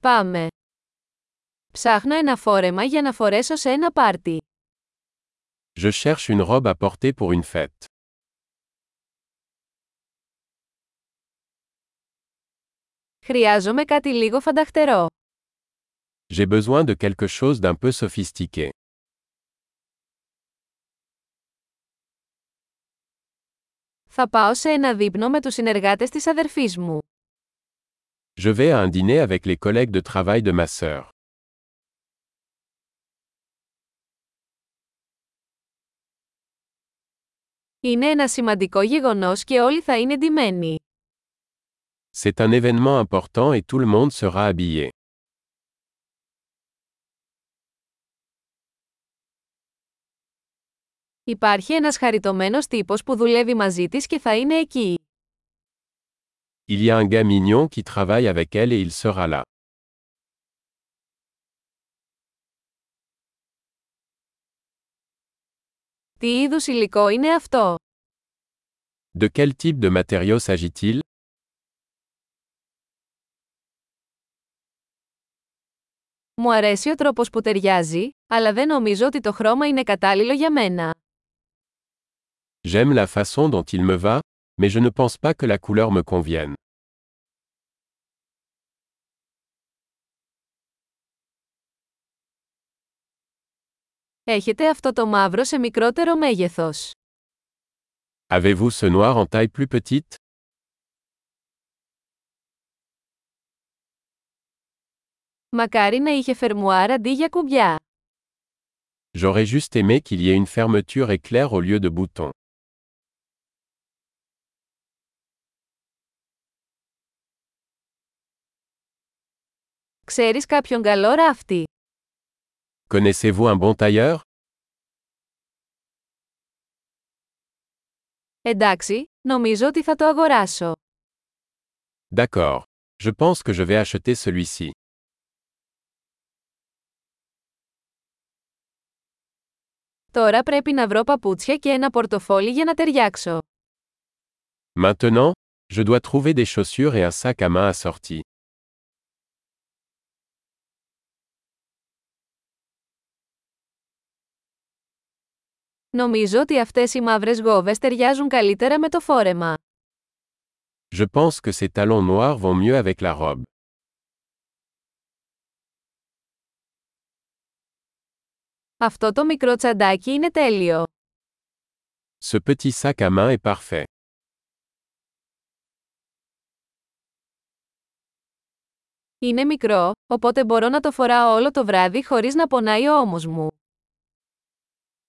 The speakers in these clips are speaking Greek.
Πάμε. Ψάχνω ένα φόρεμα για να φορέσω σε ένα πάρτι. Je cherche une robe à porter pour une fête. Χρειάζομαι κάτι λίγο φανταχτερό. J'ai besoin de quelque chose d'un peu sophistiqué. Θα πάω σε ένα δείπνο με τους συνεργάτες της αδερφής μου. Je vais à un dîner avec les collègues de travail de ma sœur. C'est un événement important et tout le monde sera habillé. qui travaille avec elle et sera il y a un gars mignon qui travaille avec elle et il sera là. De quel type de matériau s'agit-il? J'aime la façon dont il me va, mais je ne pense pas que la couleur me convienne. Avez-vous ce noir en taille plus petite? J'aurais juste aimé qu'il y ait une fermeture éclair au lieu de bouton. Ξέρεις κάποιον καλό ράφτη? Connaissez-vous un bon tailleur? Εντάξει, νομίζω ότι θα το αγοράσω. D'accord. Je pense que je vais acheter celui-ci. Τώρα πρέπει να βρω παπούτσια και ένα πορτοφόλι για να ταιριάξω. Maintenant, je dois trouver des chaussures et un sac à main assorti. Νομίζω ότι αυτές οι μαύρες γόβες ταιριάζουν καλύτερα με το φόρεμα. Je pense que ces talons noirs vont mieux avec la robe. Αυτό το μικρό τσαντάκι είναι τέλειο. Ce petit sac à main est parfait. Είναι μικρό, οπότε μπορώ να το φοράω όλο το βράδυ χωρίς να πονάει ο ώμος μου.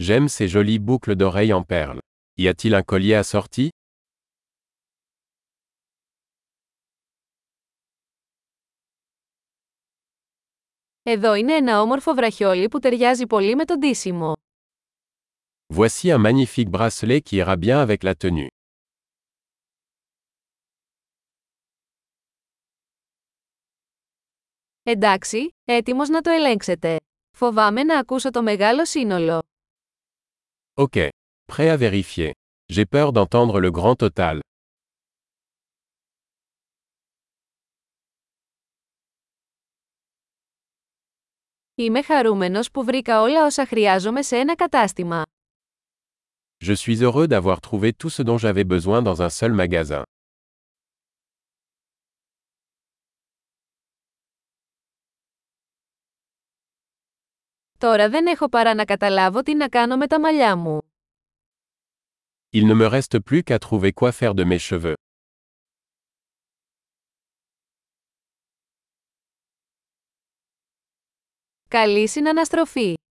J'aime ces jolies boucles d'oreilles en perles. Y a-t-il un collier assorti Εδώ είναι ένα όμορφο βραχιόλι που ταιριάζει πολύ με το ντύσιμο. Voici un magnifique bracelet qui ira bien avec la tenue. Εντάξει, έτοιμος να το ελέγξετε. Φοβάμαι να ακούσω το μεγάλο σύνολο. Ok. Prêt à vérifier. J'ai peur d'entendre le grand total. Je suis heureux d'avoir trouvé tout ce dont j'avais besoin dans un seul magasin. Τώρα δεν έχω παρά να καταλάβω τι να κάνω με τα μαλλιά μου. Il ne me reste plus qu'à trouver quoi faire de mes cheveux. Καλή συναναστροφή.